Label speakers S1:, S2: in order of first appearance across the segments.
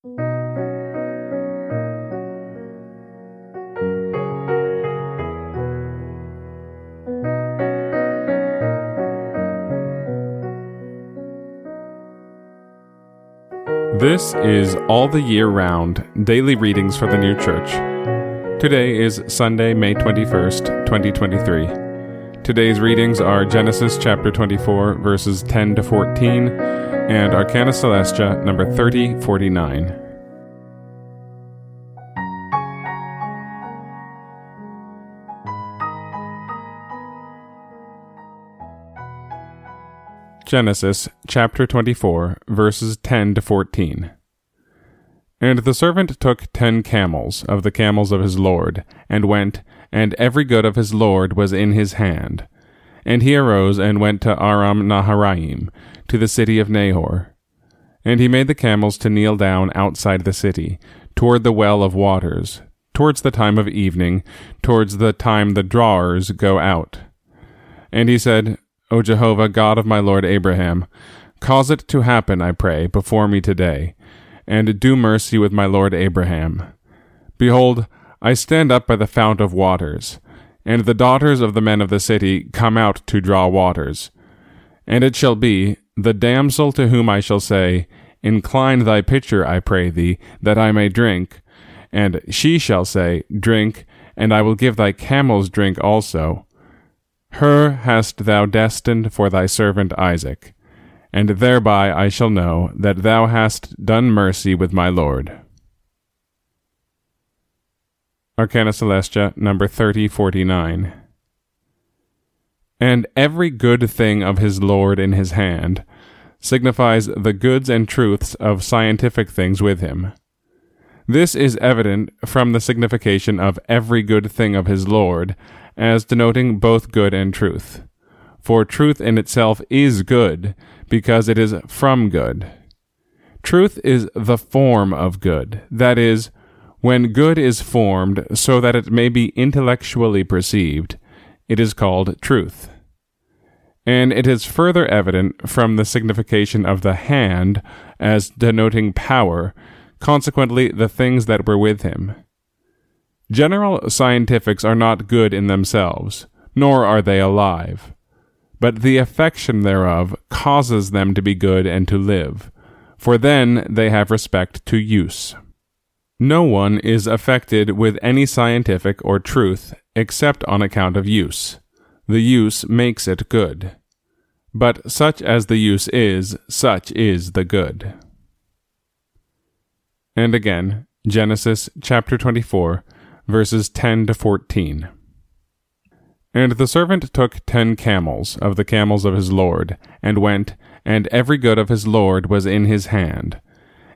S1: This is All the Year Round Daily Readings for the New Church. Today is Sunday, May 21st, 2023. Today's readings are Genesis chapter 24, verses 10 to 14, and Arcana Coelestia number 3049. Genesis chapter 24, verses 10 to 14. And the servant took ten camels of the camels of his lord, and went, and every good of his lord was in his hand. And he arose and went to Aram Naharaim, to the city of Nahor. And he made the camels to kneel down outside the city, toward the well of waters, towards the time of evening, towards the time the drawers go out. And he said, O Jehovah, God of my Lord Abraham, cause it to happen, I pray, before me today, and do mercy with my Lord Abraham. Behold, I stand up by the fount of waters, and the daughters of the men of the city come out to draw waters. And it shall be, the damsel to whom I shall say, Incline thy pitcher, I pray thee, that I may drink, and she shall say, Drink, and I will give thy camels drink also her hast thou destined for thy servant Isaac, and thereby I shall know that thou hast done mercy with my Lord. Arcana Coelestia, number 3049. And every good thing of his Lord in his hand signifies the goods and truths of scientific things with him. This is evident from the signification of every good thing of his Lord as denoting both good and truth. For truth in itself is good, because it is from good. Truth is the form of good, that is, when good is formed so that it may be intellectually perceived, it is called truth. And it is further evident from the signification of the hand as denoting power, consequently, the things that were with him. General scientifics are not good in themselves, nor are they alive. But the affection thereof causes them to be good and to live, for then they have respect to use. No one is affected with any scientific or truth except on account of use. The use makes it good. But such as the use is, such is the good. And again, Genesis chapter 24, verses 10 to 14. And the servant took ten camels of the camels of his lord, and went, and every good of his lord was in his hand.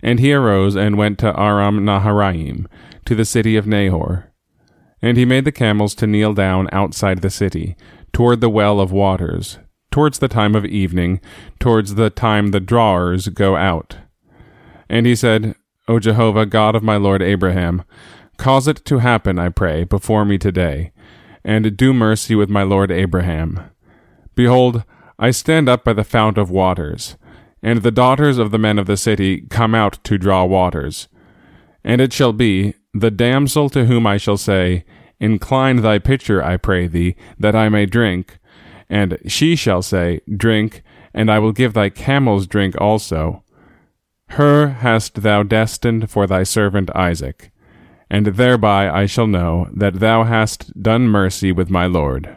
S1: And he arose and went to Aram Naharaim, to the city of Nahor. And he made the camels to kneel down outside the city, toward the well of waters, towards the time of evening, towards the time the drawers go out. And he said, O Jehovah, God of my lord Abraham, Cause it to happen, I pray, before me today, and do mercy with my lord Abraham. Behold, I stand up by the fount of waters, and the daughters of the men of the city come out to draw waters. And it shall be, the damsel to whom I shall say, Incline thy pitcher, I pray thee, that I may drink, and she shall say, Drink, and I will give thy camels drink also. Her hast thou destined for thy servant Isaac and thereby I shall know that thou hast done mercy with my Lord.